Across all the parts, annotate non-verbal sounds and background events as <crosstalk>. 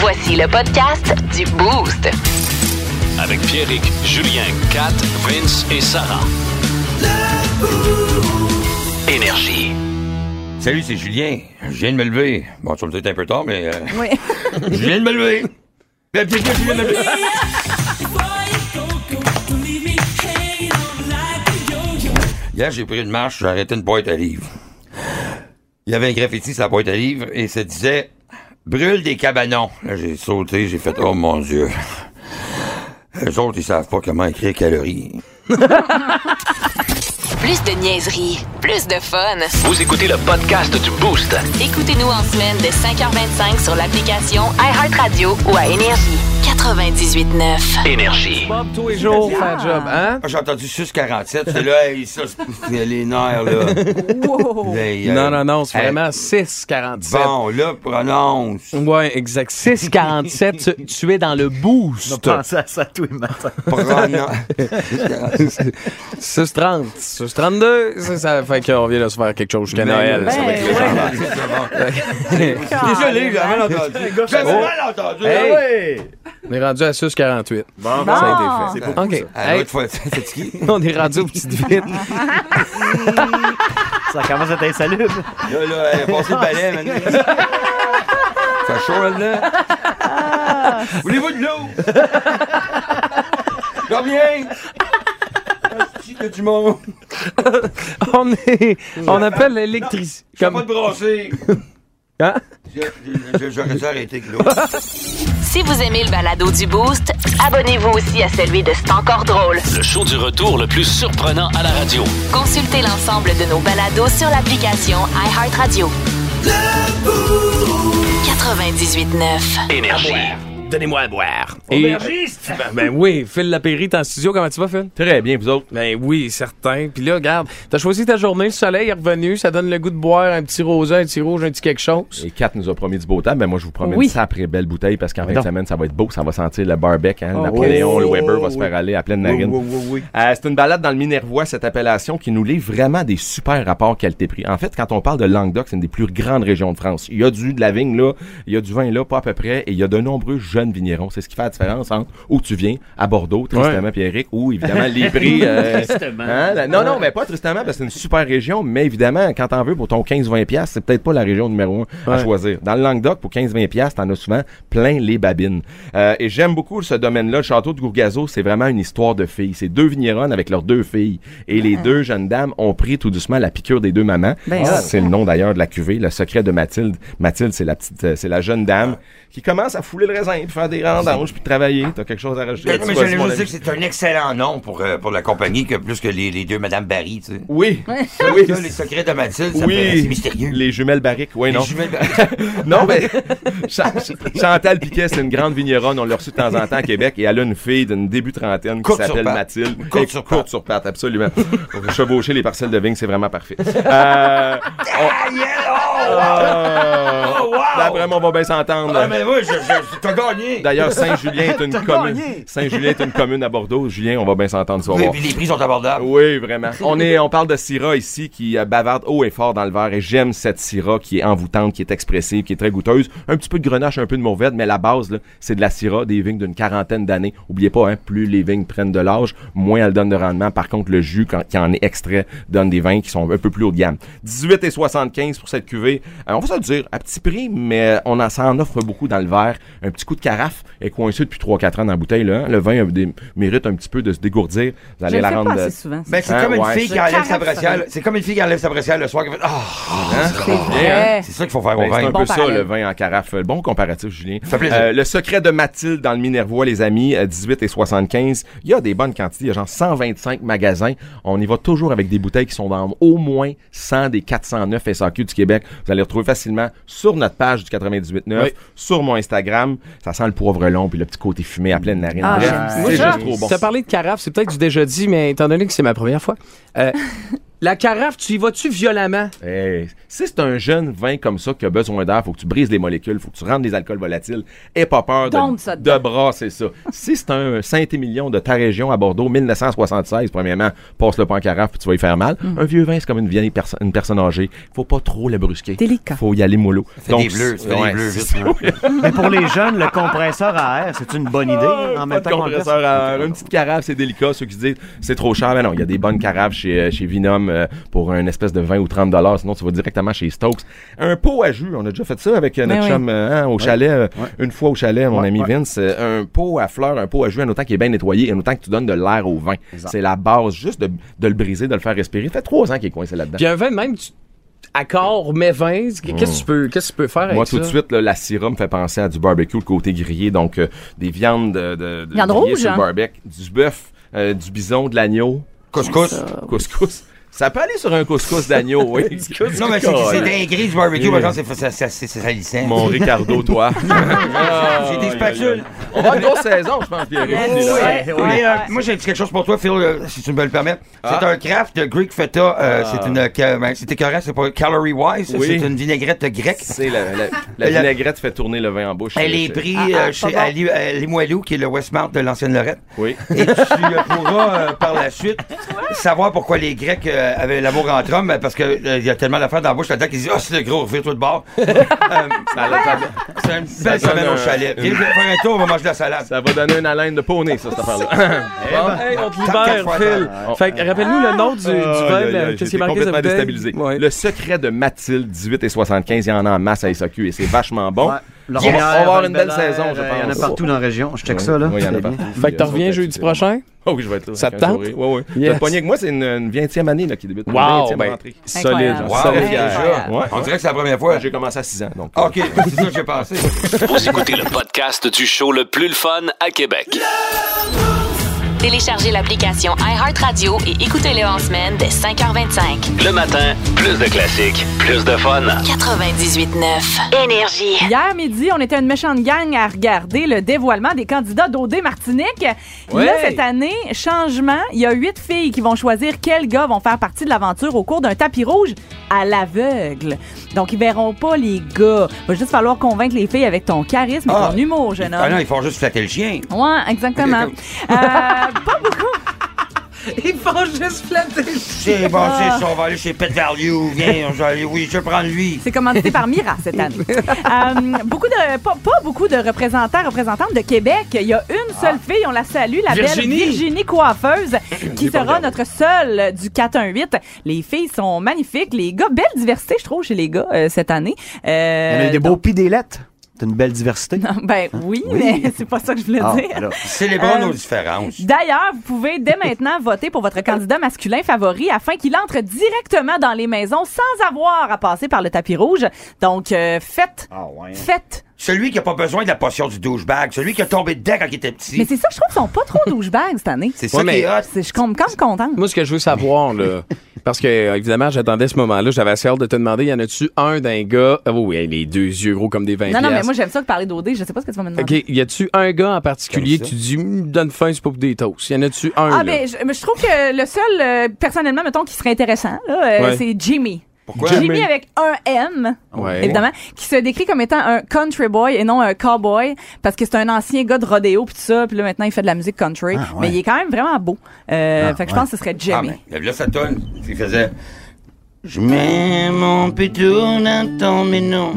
Voici le podcast du Boost. Avec Pierrick, Julien, Kat, Vince et Sarah. Énergie. Salut, c'est Julien. Je viens de me lever. Bon, tu vas me dire un peu tard, mais. euh, Oui. <laughs> je viens de me lever. La petite je viens de me lever. Hier, j'ai pris une marche, j'ai arrêté une boîte à livres. Il y avait un graffiti sur la boîte à livres et ça disait Brûle des cabanons. Là, j'ai sauté, j'ai fait Oh mon Dieu. Les autres, ils savent pas comment écrire calories. <laughs> Plus de niaiserie, plus de fun. Vous écoutez le podcast du Boost. Écoutez-nous en semaine de 5h25 sur l'application iHeartRadio ou à Énergie. 98.9. Énergie. Bob, tous les jours, fait un job, hein? Ah, J'ai entendu 647, c'est là, hey, ça, c'est les nerfs, là. Wow. Hey, euh, Non, non, non, c'est hey, vraiment 6,47. Bon, là, prononce. Ouais, exact. 6,47, tu, tu es dans le boost. Pensez à ça tous les matins. Prononce. <laughs> 6,30. 6,32. C'est ça fait qu'on vient de se faire quelque chose jusqu'à Noël. Ben, ça va être ouais. <laughs> Désolé, j'avais mal entendu. J'avais mal entendu. Hey. On est rendu à 6,48. Bon, Bon. Ça a été fait. C'est OK. Ah, Hey, l'autre fois, c'est qui? <laughs> on est rendu aux petites vites. <laughs> Ça commence à être insalubre. Là, là, elle a passé le balai, maintenant. Ça fait chaud, là. Voulez-vous de l'eau? <laughs> Je reviens. Du monde. On est, on appelle l'électricité. Je pas Comme, de brasser. Hein? J'aurais. <laughs> Si vous aimez le balado du Boost, abonnez-vous aussi à celui de C'est encore drôle. Le show du retour le plus surprenant à la radio. Consultez l'ensemble de nos balados sur l'application iHeartRadio. 98.9. Énergie. Donnez-moi à boire. Aubergiste! <laughs> Ben, ben oui, Phil Lapéry, t'es en studio. Comment tu vas, Phil? Très bien, vous autres. Ben oui, certain. Puis là, regarde, t'as choisi ta journée, le soleil est revenu, ça donne le goût de boire un petit rosé, un petit rouge, un petit quelque chose. Et Kat nous a promis du beau temps. Ben moi, je vous promets Oui. une après belle bouteille parce qu'en fin de semaine, ça va être beau. Ça va sentir le barbecue, hein, Oh, le Napoléon, oui. le Weber va se faire aller à pleine narine. Oui, oui, oui. Euh, c'est une balade dans le Minervois, cette appellation, qui nous livre vraiment des super rapports qualité-prix. En fait, quand on parle de Languedoc, c'est une des plus grandes régions de France. Il y a du de la vigne là, il y a du vin là, pas à peu près, et il y a de nombreux jeunes vignerons. C'est ce qui fait la différence entre où tu viens, à Bordeaux, tristement, Pierrick, ou évidemment les prix. euh, <laughs> Tristement. hein, la- non, non, mais pas tristement, parce que c'est une super région, mais évidemment, quand t'en veux pour ton 15-20$, piastres, c'est peut-être pas la région numéro un à Ouais. choisir. Dans le Languedoc, pour 15-20$, piastres, t'en as souvent plein les babines. Euh, et j'aime beaucoup ce domaine-là. Le château de Gourgazo, c'est vraiment une histoire de filles. C'est deux vigneronnes avec leurs deux filles. Et les deux jeunes dames ont pris tout doucement la piqûre des deux mamans. Ben, Ah, c'est le nom d'ailleurs de la cuvée, le secret de Mathilde. Mathilde, c'est la petite, euh, c'est la jeune dame qui commence à fouler le raisin, puis faire des rendanges, puis travailler. T'as quelque chose à rajouter? Mais Tu je ami. dire que c'est un excellent nom pour, euh, pour la compagnie, que plus que les, les deux Madame Barry, tu sais. Oui. Oui, là, les secrets de Mathilde, ça Oui. c'est mystérieux. Les jumelles barriques, oui, Les non. jumelles Barry. <laughs> Non, mais Cha- Chantal Piquet, c'est une grande vigneronne. On l'a reçue de temps en temps à Québec et elle a une fille d'une début trentaine qui s'appelle. Mathilde. Courte sur courte sur patte, absolument. Pour chevaucher les parcelles de vigne, c'est vraiment parfait. <laughs> Euh, on- Oh, wow! D'après moi, on va bien s'entendre. Ah, mais moi, je, je, t'as gagné. D'ailleurs, Saint-Julien est <laughs> une commune. Saint-Julien est une commune à Bordeaux. Julien, on va bien s'entendre ce Oui, soir. puis les prix sont abordables. Oui, vraiment. On est, on parle de Syrah ici qui euh, bavarde haut et fort dans le verre et j'aime cette Syrah qui est envoûtante, qui est expressive, qui est très goûteuse. Un petit peu de grenache, un peu de mourvèdre, mais la base, là, c'est de la Syrah, des vignes d'une quarantaine d'années. Oubliez pas, hein, plus les vignes prennent de l'âge, moins elles donnent de rendement. Par contre, le jus, quand, qui en est extrait, donne des vins qui sont un peu plus haut de gamme. 18 et 75 pour cette cuvée. Euh, on va se le dire, à petit prix, mais on en, ça en offre beaucoup dans le verre. Un petit coup de carafe est coincé depuis 3-4 ans dans la bouteille, là. hein. Le vin des- mérite un petit peu de se dégourdir. Vous allez le la rendre de- souvent. Ben, c'est Hein, comme une ouais. fille qui Je enlève sa caresse brassière. ça. C'est comme une fille qui enlève sa brassière le soir qui fait Ah! Hein? C'est. C'est ça qu'il faut faire Ben, au c'est vin. un Bon peu ça, le vin en carafe. Bon comparatif, Julien. Ça fait plaisir. Euh, le secret de Mathilde dans le Minervois, les amis, euh, 18 et 75. Il y a des bonnes quantités. Il y a genre 125 magasins. On y va toujours avec des bouteilles qui sont dans au moins 100 des 409 SAQ du Québec. Vous allez retrouver facilement sur notre page du 98.9, Oui. sur mon Instagram. Ça sent le poivre long puis le petit côté fumé à pleine narine. Ah, c'est ça. juste trop bon. T'as parlé de carafe, c'est peut-être du déjà dit, mais étant donné que c'est ma première fois, euh, <laughs> La carafe, tu y vas-tu violemment? Hey, si c'est un jeune vin comme ça qui a besoin d'air, faut que tu brises les molécules, faut que tu rentres des alcools volatiles. Aie pas peur de, de brasser ça. si c'est un Saint-Émilion de ta région à Bordeaux, 1976, premièrement, passe-le pas en carafe puis tu vas y faire mal. Mm. Un vieux vin, c'est comme une vieille personne, une personne âgée. Faut pas trop le brusquer. Délicat. Faut y aller mollo. fait des bleus, ça fait des bleus vite. <laughs> Mais pour les jeunes, le compresseur à air, c'est une bonne idée. en Pas même de temps compresseur à air. Une petite carafe, c'est délicat. Ceux qui se disent c'est trop cher, mais non, il y a des bonnes carafes chez, euh, chez Euh, pour une espèce de 20 ou 30 dollars. Sinon, tu vas directement chez Stokes. Un pot à jus, on a déjà fait ça avec euh, notre Ben oui. chum euh, hein, au chalet, une fois au chalet, mon ami. Vince. un pot à fleurs, un pot à jus, en autant qu'il est bien nettoyé, en autant que tu donnes de l'air au vin. C'est la base, juste de, de le briser, de le faire respirer. Ça fait trois ans qu'il est coincé là-dedans. Puis un vin même, tu... accord, mais vin, qu'est-ce que tu peux, qu'est-ce que tu peux faire avec Moi, ça? tout de suite, là, la syrah me fait penser à du barbecue, le côté grillé. Donc, euh, des viandes de, de, de Viande grillées rouge, sur le hein? barbecue, du bœuf, euh, du bison, de l'agneau. Couscous. Couscous. Ça peut aller sur un couscous d'agneau, oui. <laughs> Non, mais c'est des gris du barbecue, par exemple, c'est- c'est c'est- c'est- c'est salissant. Mon Ricardo, toi. <laughs> J'ai des spatules. On va avoir une grosse saison, je pense, Pierre. Euh, moi, j'ai quelque chose pour toi, Phil, euh, si tu me le permets. Ah. C'est un craft de Greek Feta. euh, C'est une. ca- ben, C'était correct, c'est pas calorie wise. Oui. C'est une vinaigrette grecque. C'est la, la, la La- vinaigrette fait tourner le vin en bouche. Elle est prise Ah, ah, chez euh, Limoilou, qui est le Westmount de l'ancienne Lorette. Oui. Et tu pourras par la suite <laughs> savoir pourquoi les Grecs euh, avaient l'amour entre hommes, parce qu'il y a tellement d'affaires dans la bouche là-dedans qu'ils disent Oh, c'est le gros, vire-toi de bord. <laughs> Euh, c'est une belle semaine au un- chalet. Viens faire un tour, on va manger de la salade. ça va donner une haleine de poney, ça, cette affaire-là. <laughs> Bon, hey, on te Quatre libère, fois Phil. ça. Fait que rappelle-nous le nom du, du aïe, qu'est-ce qui est marqué complètement déstabilisé. Ouais. Le secret de Mathilde, 18 et 75, il y en a en masse à SAQ et c'est vachement bon. Ouais. On va- on va avoir une belle saison, je Il y en a pense. partout dans la région. Je check Ouais. ça, là. Oui, il y en a partout. bien. Fait que tu reviens jeudi prochain? Oh oui, je vais être là. Ça te tente? Ouais, ouais. Yes. T'as pogné avec moi, c'est une, une 20e année là, qui débute. Wow, 20e ben, rentrée. solide. Wow. Ouais. On dirait que c'est la première fois. J'ai commencé à 6 ans. Donc, OK, <laughs> c'est ça que j'ai pensé. Vous écoutez le podcast du show le plus le fun à Québec. Téléchargez l'application iHeartRadio et écoutez-le en semaine dès 5h25. Le matin, plus de classiques, plus de fun. 98.9 Énergie. Hier midi, on était une méchante gang à regarder le dévoilement des candidats d'OD Martinique. Ouais. Là, cette année, changement, il y a huit filles qui vont choisir quels gars vont faire partie de l'aventure au cours d'un tapis rouge à l'aveugle. Donc, ils verront pas les gars. Il va juste falloir convaincre les filles avec ton charisme et Ah. ton humour, jeune Ah non, homme. ils font juste flatter le chien. Ouais, exactement. euh, pas beaucoup. <laughs> Ils font juste flatter. C'est bon, c'est ça, on va aller chez Pet Value. Viens, je vais aller, oui, je vais prendre lui. C'est commandité par Mira cette année. <laughs> Euh, beaucoup de, pas, pas beaucoup de représentants, représentantes de Québec. Il y a une seule fille, on la salue, la Virginie. belle Virginie Coiffeuse, <coughs> qui sera notre seule du 418. Les filles sont magnifiques. Les gars, belle diversité, je trouve, chez les gars euh, cette année. Euh, Il y en a des beaux pis des lettres. C'est une belle diversité. Ben oui, Oui. mais <laughs> c'est pas ça que je voulais Ah, dire. alors. <laughs> Célébrons Euh, nos différences. D'ailleurs, vous pouvez dès maintenant voter pour votre candidat masculin favori afin qu'il entre directement dans les maisons sans avoir à passer par le tapis rouge. Donc, euh, faites, Ah ouais. faites. Celui qui a pas besoin de la potion du douchebag, celui qui a tombé dedans quand il était Mais petit. c'est ça, je trouve qu'ils sont pas trop douchebags cette année. C'est ça Ouais, qui mais- est hot. C'est- Je suis comme quand même contente. Moi, ce que je veux savoir, là, <laughs> parce que, euh, évidemment, j'attendais ce moment-là, j'avais assez hâte de te demander, y en a-tu un d'un gars, ah oui, les deux yeux gros comme des 20 Non, non, mais piastres. moi, j'aime ça de parler d'OD. Je sais pas ce que tu vas me demander. OK, y a-tu un gars en particulier, Comme ça. tu dis, Hum, donne faim, c'est pas pour des toasts. Y en a-tu un, Ah, là? ben, je, mais je trouve que le seul, euh, personnellement, mettons, qui serait intéressant, là, euh, Ouais. c'est Jimmy. Pourquoi? Jimmy Jimmy. avec un M, Ouais. évidemment, qui se décrit comme étant un country boy et non un cowboy, parce que c'est un ancien gars de rodéo pis tout ça, puis là maintenant il fait de la musique country, Ah, ouais. mais il est quand même vraiment beau. Euh, Ah, fait que je pense que ce serait Ah, Jimmy. mais là, ça tonne. Il faisait. Je mets mon pétou dans ton minou.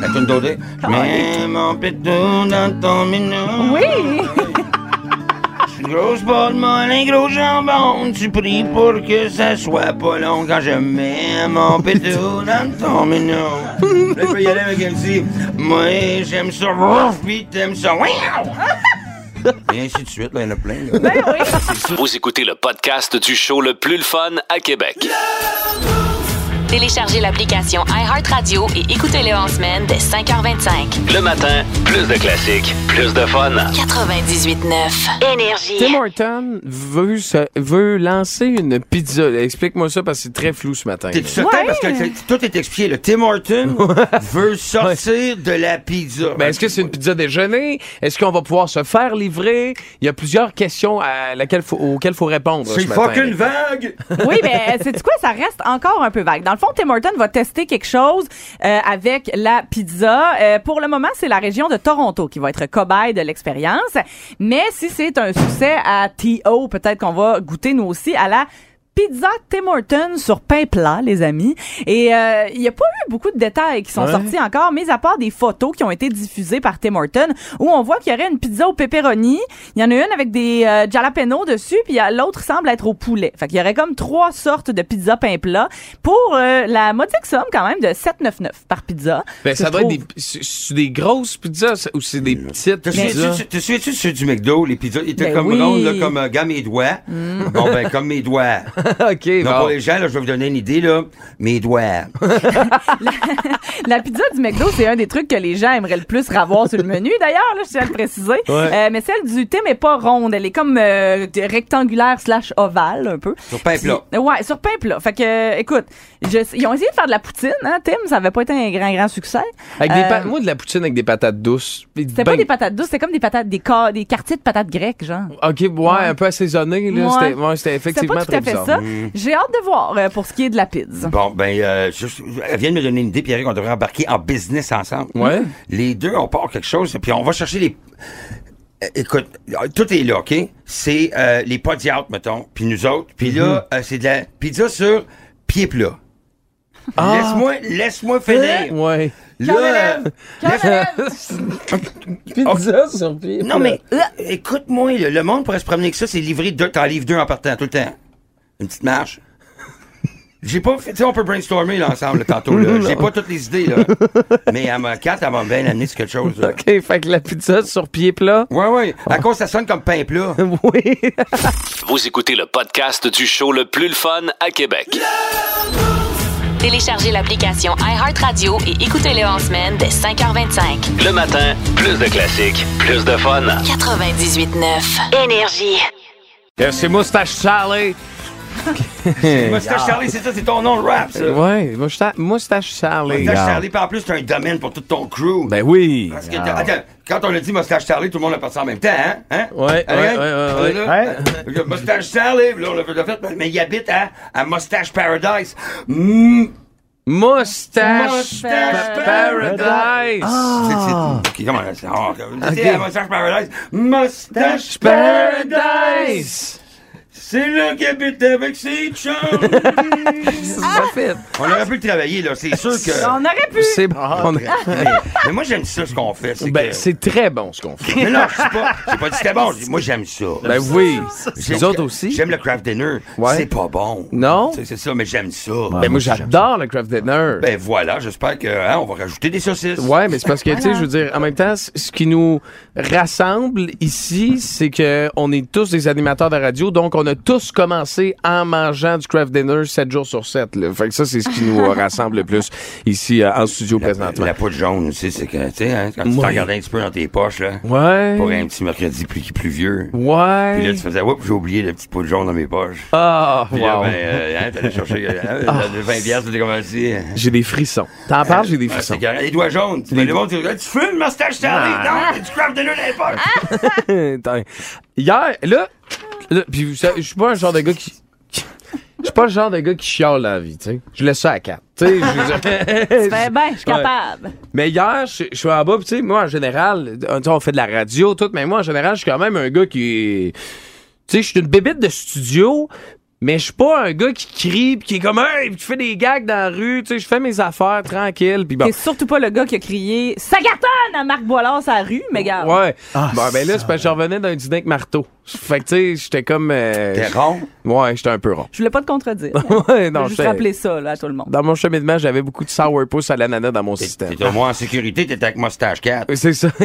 La d'Odé. Je mets mon pétou dans ton minou. Oui! Grosse botte molle, un gros jambon. Tu pries pour que ça soit pas long quand je mets mon <laughs> pétou dans ton minou. Là, il peut y aller avec MC. Moi, j'aime ça. rough, Puis t'aimes ça. <laughs> Et ainsi de suite, là, il y en a plein. là. Ben oui. <laughs> Vous écoutez le podcast du show le plus le fun à Québec. Téléchargez l'application iHeartRadio et écoutez-le en semaine dès 5h25. Le matin, plus de classiques, plus de fun. 98.9 Énergie. Tim Horton veut, se- veut lancer une pizza. Explique-moi ça parce que c'est très flou ce matin. T'es certain Ouais. parce que c'est- tout est expliqué. Le Tim Horton <laughs> veut sortir de la pizza. Ben, est-ce que c'est une pizza déjeuner? Est-ce qu'on va pouvoir se faire livrer? Il y a plusieurs questions à laquelle faut- auxquelles il faut répondre. c'est ce matin. fucking vague? Oui, mais c'est quoi? Ça reste encore un peu vague. Dans le fond, Tim va tester quelque chose euh, avec la pizza. Euh, pour le moment, c'est la région de Toronto qui va être cobaye de l'expérience. Mais si c'est un succès à T.O., peut-être qu'on va goûter nous aussi à la Pizza Tim Horton sur pain plat, les amis. Et euh, il n'y a pas eu beaucoup de détails qui sont Ouais. sortis encore, mis à part des photos qui ont été diffusées par Tim Horton, où on voit qu'il y aurait une pizza au pepperoni. Il y en a une avec des euh, jalapenos dessus, puis il y a- l'autre semble être au poulet. Fait qu'il y aurait comme trois sortes de pizza pain plat pour euh, la modique somme quand même de 7,99 par pizza. Ben, ça doit être des, c'est- c'est des grosses pizzas ou c'est des petites Te pizzas? te souviens-tu de ceux du McDo, les pizzas? Ils étaient Ben comme oui. rondes, là, comme euh, gars mes doigts. Bon, ben, comme mes doigts. <laughs> <laughs> OK, Donc, bon. pour les gens, là, je vais vous donner une idée, là. Mes doigts. La pizza du McDo, c'est un des trucs que les gens aimeraient le plus revoir sur le menu. D'ailleurs, là, je tiens à le préciser. Euh, mais celle du Tim est pas ronde. Elle est comme euh, rectangulaire slash ovale, un peu. Sur pain plat. Puis- Ouais, sur pain plat. Fait que, euh, écoute, je- ils ont essayé de faire de la poutine, hein, Tim. Ça avait pas été un grand, grand succès. Avec des Euh, Moi, de la poutine avec des patates douces. C'était pas des patates douces, c'était comme des patates, des, quartiers de patates grecques, genre. OK, ouais, un peu assaisonné. Là. Ouais. C'était, ouais, effectivement très bizarre. Ça. J'ai hâte de voir euh, pour ce qui est de la pizza. Bon, ben, euh, je- elle vient de me donner une idée, Pierre, qu'on devrait embarquer en business ensemble. Ouais. Les deux, on part quelque chose, puis on va chercher les. Euh, Écoute, tout est là, OK? C'est euh, les podiats, mettons, puis nous autres. Puis là, euh, c'est de la pizza sur pied plat. Laisse-moi, laisse-moi finir. Ouais. Là, <laughs> Pizza sur pied. non, mais euh, écoute-moi, là, le monde pourrait se promener avec ça, c'est livré deux, t'en livres deux en partant, tout le temps. Une petite marche? <laughs> J'ai pas fait, tu sais, on peut brainstormer là, ensemble là, tantôt. Là. <laughs> J'ai pas toutes les idées, là. <laughs> Mais à ma carte, elle m'a bien amené sur quelque chose. Là. OK, fait que la pizza sur pied plat? Ouais, ouais. À cause, ça sonne comme pain plat. oui. Vous écoutez le podcast du show le plus le fun à Québec. Téléchargez l'application iHeartRadio et écoutez-le en semaine dès 5h25. Le matin, plus de classiques, plus de fun. 98.9 Énergie. Euh, C'est Moustache Charlie. <laughs> Moustache Charlie, c'est ça, c'est ton nom de rap, ça. Ouais, Moustache, Moustache Charlie. Moustache Charlie, puis en plus, t'as un domaine pour tout ton crew. Ben oui. Parce que attends, quand on a dit Moustache Charlie, tout le monde a passé en même temps, hein? hein? Ouais, Hein? ouais, ouais, ouais, Là, ouais. Moustache Charlie, là, on l'a fait, mais il habite à, à Moustache Paradise. Mm. Moustache Moustache Pa- Paradise. C'est- c'est- ok, comment ça? Oh, c'est à Moustache Paradise. Moustache Paradise. C'est là qu'il habite avec ses chums. <laughs> C'est fait. on aurait pu le travailler, là. C'est sûr que. On aurait pu. C'est bon. On a- mais, mais moi, j'aime ça, ce qu'on fait. C'est Ben, que- c'est très bon ce qu'on fait. Mais non, je sais pas. J'ai pas dit que c'était bon. Moi, j'aime ça. Ben oui. Les autres aussi? J'aime le craft dinner. Ouais. C'est pas bon. Non? C'est ça, mais j'aime ça. Ben moi j'adore le craft dinner. Ben voilà, j'espère que hein, on va rajouter des saucisses. Ouais, mais c'est parce que, tu sais, je veux dire, en même temps, ce qui nous rassemble ici, c'est que on est tous des animateurs de radio, donc on a tous commencé en mangeant du craft dinner 7 jours sur 7. Là. Fait que ça, c'est ce qui nous <laughs> rassemble le plus ici euh, en studio présentement. La poudre jaune aussi, c'est que, tu sais, hein, quand tu t'en Ouais. regardais un petit peu dans tes poches, là, Ouais. pour un petit mercredi plus, pluvieux. Puis Ouais. là, tu faisais, oups, j'ai oublié le petit poudre jaune dans mes poches. Ah, Puis là, wow. ben, euh, hein, t'allais chercher euh, hein, 20 piastres, tu commencé. J'ai des frissons. T'en parles, j'ai des Ouais, frissons. les doigts jaunes. Tu fais le monde, tu tu fumes, moustache Charlie? Ah. Non, du craft dinner dans les poches. <laughs> Hier, là puis vous savez, je suis pas un genre de gars qui. Je suis pas le genre de gars qui chiale la vie, tu sais. Je laisse ça à quatre. Tu sais, je <laughs> Ben, ben, je suis Ouais. capable. Mais hier, je, je suis en bas, puis tu sais, moi, en général, tu sais, on fait de la radio, tout, mais moi, en général, je suis quand même un gars qui. Tu sais, je suis une bébête de studio, mais je suis pas un gars qui crie, puis qui est comme, hey, puis qui fait des gags dans la rue, tu sais, je fais mes affaires tranquille, puis bon. T'es surtout pas le gars qui a crié « Ça cartonne » à Marc Boilard sa rue, mais gars. Ouais. Ah, bon, ben là, c'est parce que je revenais d'un dîner avec Marteau. Fait que, tu sais, j'étais comme. euh, T'es rond? ouais, j'étais un peu rond. Je voulais pas te contredire. <laughs> ouais, Je non, veux juste rappeler ça là, à tout le monde. Dans mon cheminement, j'avais beaucoup de sourpuss à l'ananas dans mon T'es système. t'es au moins en sécurité, t'es avec Mustache Cat. <laughs> C'est ça. <laughs>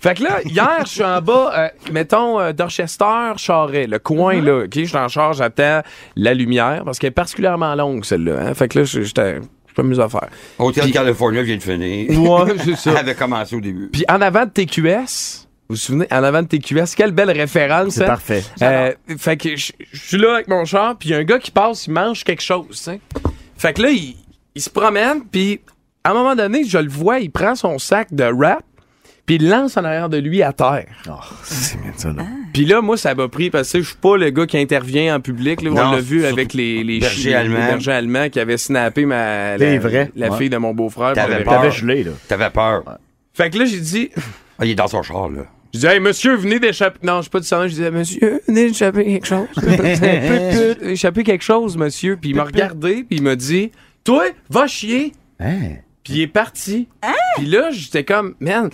fait que là, hier, je suis en bas, euh, mettons, euh, Dorchester, Charret, le coin, Mm-hmm. là. OK, je suis en charge, j'attends la lumière, parce qu'elle est particulièrement longue, celle-là. Hein? Fait que là, j'étais... Je pas mis à faire. Hôtel California vient de finir. Ouais, c'est ça. Elle avait commencé au début. Puis en avant de TQS, vous vous souvenez, en avant de TQS, quelle belle référence. C'est hein? parfait. Euh, fait que je suis là avec mon char, puis il y a un gars qui passe, il mange quelque chose, tu sais. Fait que là, il, il se promène, puis à un moment donné, je le vois, il prend son sac de rap, puis il lance en arrière de lui à terre. Oh, c'est bien ça, là. Puis là, moi, ça m'a pris parce que je suis pas le gars qui intervient en public. Là, Non, on l'a vu avec les, les, bergers chi- les allemands. bergers allemands qui avaient snappé ma, C'est la, vrai, la ouais. fille de mon beau-frère. T'avais peur. T'avais gelé, là. T'avais peur. Fait que là, j'ai dit, Ah, il est dans son char, là. Je disais, hey, monsieur, venez d'échapper. Non, je suis pas du sang. Je disais, monsieur, venez d'échapper quelque chose. <laughs> Échapper quelque chose, monsieur. Puis il m'a regardé, puis il m'a dit, toi, va chier. Hein? Puis il est parti. Puis là, j'étais comme, man,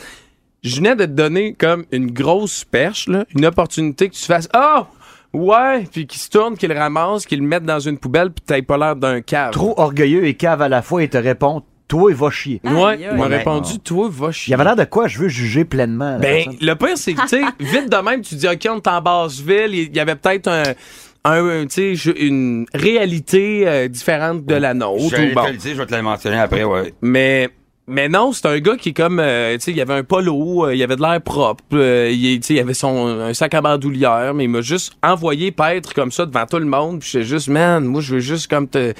je venais de te donner comme une grosse perche, là, une opportunité que tu fasses, oh, ouais, puis qu'il se tourne, qu'il le ramasse, qu'il le mette dans une poubelle, puis t'aies pas l'air d'un cave. Trop orgueilleux et cave à la fois et te répond Toi, va chier. Ouais, il m'a répondu, toi, va Il chier. y avait l'air de quoi je veux juger pleinement. Ben, personne. le pire, c'est que, tu sais, <laughs> vite de même, tu dis, OK, on est en Basse-Ville, il y avait peut-être un, un, tu sais, je- une réalité euh, différente de la nôtre. Je ou bon. vais te le dire, je vais te la mentionner après, ouais. Mais, mais non, c'est un gars qui est comme, euh, tu sais, il y avait un polo, euh, il avait de l'air propre, euh, il, il avait son, un sac à bandoulière, mais il m'a juste envoyé paître comme ça devant tout le monde, puis j'étais juste, man, moi, je veux juste comme te,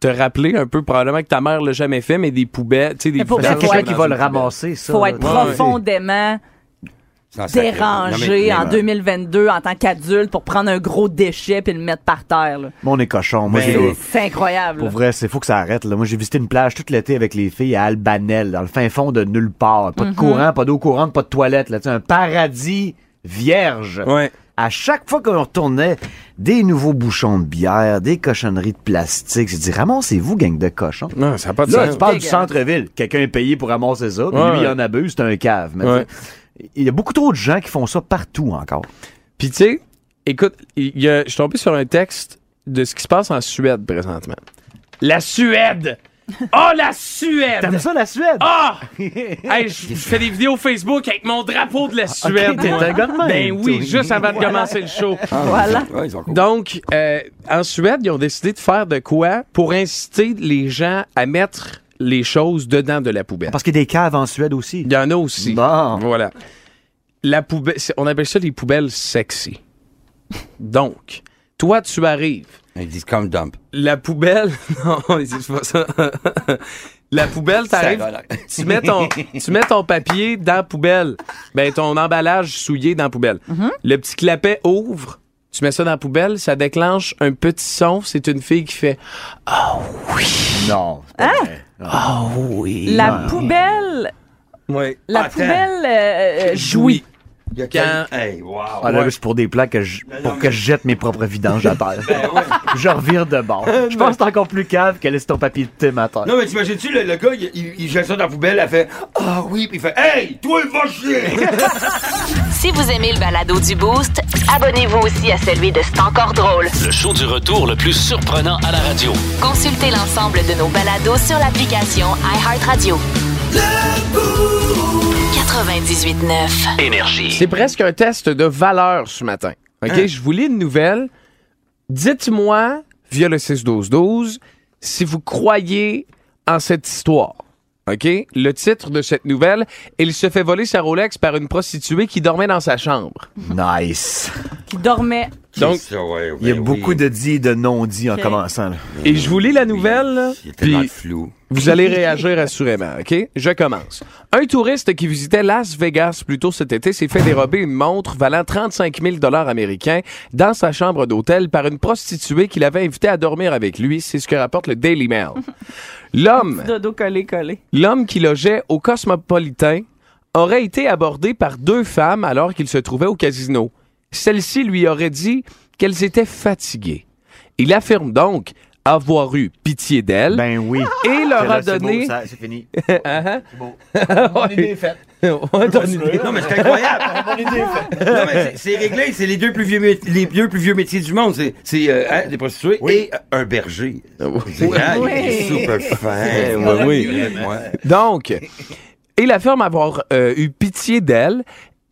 te rappeler un peu, probablement que ta mère l'a jamais fait, mais des poubelles, tu sais, des Mais pour Il y a faut quelqu'un être- qui va le ramasser, ça. Faut être profondément dérangé en mais- 2022 en tant qu'adulte pour prendre un gros déchet puis le mettre par terre. là. Mon est cochon. Moi, Ben, j'ai- C'est incroyable. Pour vrai, c'est faut que ça arrête. Là. Moi, j'ai visité une plage toute l'été avec les filles à Albanel, dans le fin fond de nulle part. Pas de courant, pas d'eau courante, pas de toilette. Là. Tu sais, Un paradis vierge. Ouais. À chaque fois qu'on retournait, des nouveaux bouchons de bière, des cochonneries de plastique. J'ai dit, ramassez-vous, gang de cochons. Non, ça n'a pas de Là, sens. tu parles du centre-ville. Quelqu'un est payé pour ramasser ça, puis Ouais, lui, il en abuse, c'est un cave. Mais Ouais. il y a beaucoup trop de gens qui font ça partout encore. Puis tu sais, écoute, je suis tombé sur un texte de ce qui se passe en Suède présentement. La Suède! Oh, <laughs> la Suède! T'aimes ça, la Suède? Ah! <laughs> Hey, je fais des vidéos Facebook avec mon drapeau de la Suède. t'es moi. un gars de même, Ben oui, juste avant de commencer le show. Voilà. Sont cool. Donc, euh, en Suède, ils ont décidé de faire de quoi pour inciter les gens à mettre les choses dedans de la poubelle. Parce qu'il y a des caves en Suède aussi. Il y en a aussi. Bon. Voilà. La poubelle, c'est- on appelle ça les poubelles sexy. Donc, toi, tu arrives. Ils disent comme dump. La poubelle, <laughs> non, ils disent pas ça. <laughs> la poubelle, t'arrives, tu mets ton, <laughs> tu mets ton papier dans la poubelle. Ben, ton emballage souillé dans la poubelle. Le petit clapet ouvre. Tu mets ça dans la poubelle, ça déclenche un petit son. C'est une fille qui fait Non. c'est pas vrai. Ah oui. La poubelle, Oui. la Attends. poubelle euh, euh, jouit. Il y a Quand- quel- Hey, wow. Ah, là, Ouais. c'est pour des plats que je, pour que je jette mes propres vidanges à terre. <laughs> Ben ouais. je revire de bord. Je pense que c'est encore plus cave que laisser ton papier de thym à terre. Non, mais t'imagines-tu, le, le gars, il, il, il jette ça dans la poubelle, elle fait Ah oui, puis il fait Hey, toi, va chier! <laughs> Si vous aimez le balado du Boost, abonnez-vous aussi à celui de C'est encore drôle. Le show du retour le plus surprenant à la radio. Consultez l'ensemble de nos balados sur l'application iHeartRadio. 98.9. Énergie. C'est presque un test de valeur ce matin. OK? Je vous lis une nouvelle. Dites-moi, via le 6-12-12, si vous croyez en cette histoire. OK? Le titre de cette nouvelle, il se fait voler sa Rolex par une prostituée qui dormait dans sa chambre. Nice. qui dormait. Donc, Ça, ouais, Il y a ben beaucoup de dits et de non-dits en commençant. là. et je vous lis la nouvelle, là, Il y a tellement flou. Vous allez réagir assurément, OK? Je commence. Un touriste qui visitait Las Vegas plus tôt cet été s'est fait dérober une montre valant 35 000 américains dans sa chambre d'hôtel par une prostituée qu'il avait invitée à dormir avec lui. C'est ce que rapporte le Daily Mail. <laughs> L'homme, Dodo collé, collé. l'homme qui logeait au Cosmopolitain aurait été abordé par deux femmes alors qu'il se trouvait au casino. Celle-ci lui aurait dit qu'elles étaient fatiguées. Il affirme donc avoir eu pitié d'elles Ben oui. et leur Là, a c'est donné C'est fini. Ah, <laughs> C'est beau. Mon <laughs> idée est faite. <laughs> Ouais, une idée. Non, mais c'est incroyable. non, mais c'est- c'est réglé. C'est les deux plus vieux, les deux plus vieux métiers du monde. C'est, c'est euh, hein, des prostituées et euh, un berger. C'est, ah, il est Oui. super fin. Oui, oui. Ouais. Donc, il affirme avoir euh, eu pitié d'elle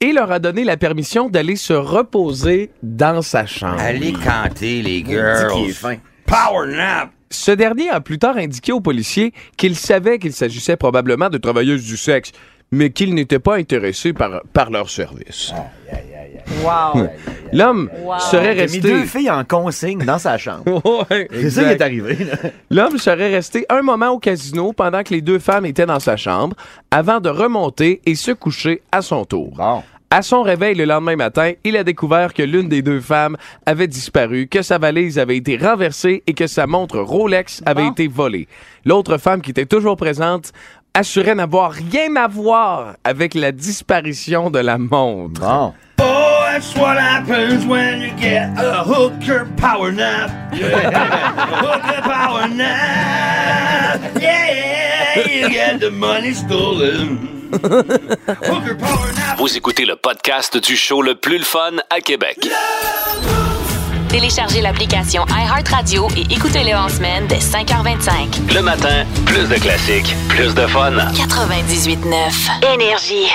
et leur a donné la permission d'aller se reposer dans sa chambre. Allez canter, les girls. qu'il est fin. Power nap. Ce dernier a plus tard indiqué aux policiers qu'il savait qu'il s'agissait probablement de travailleuses du sexe, mais qu'il n'était pas intéressé par, par leur service. Wow. L'homme Wow. serait Il a mis resté... deux filles en consigne dans sa chambre. <laughs> Ouais, C'est ça qui est arrivé. L'homme serait resté un moment au casino pendant que les deux femmes étaient dans sa chambre, avant de remonter et se coucher à son tour. Bon. À son réveil le lendemain matin, il a découvert que l'une des deux femmes avait disparu, que sa valise avait été renversée et que sa montre Rolex avait Bon. été volée. L'autre femme qui était toujours présente assurait n'avoir rien à voir avec la disparition de la montre. Bon. Oh, that's what happens when you get a hooker power nap. <laughs> hooker power nap. Yeah, you get the money stolen. Vous écoutez le podcast du show le plus le fun à Québec. Téléchargez l'application iHeartRadio et écoutez-le en semaine dès 5h25. Le matin, plus de classiques, plus de fun. 98.9 Énergie.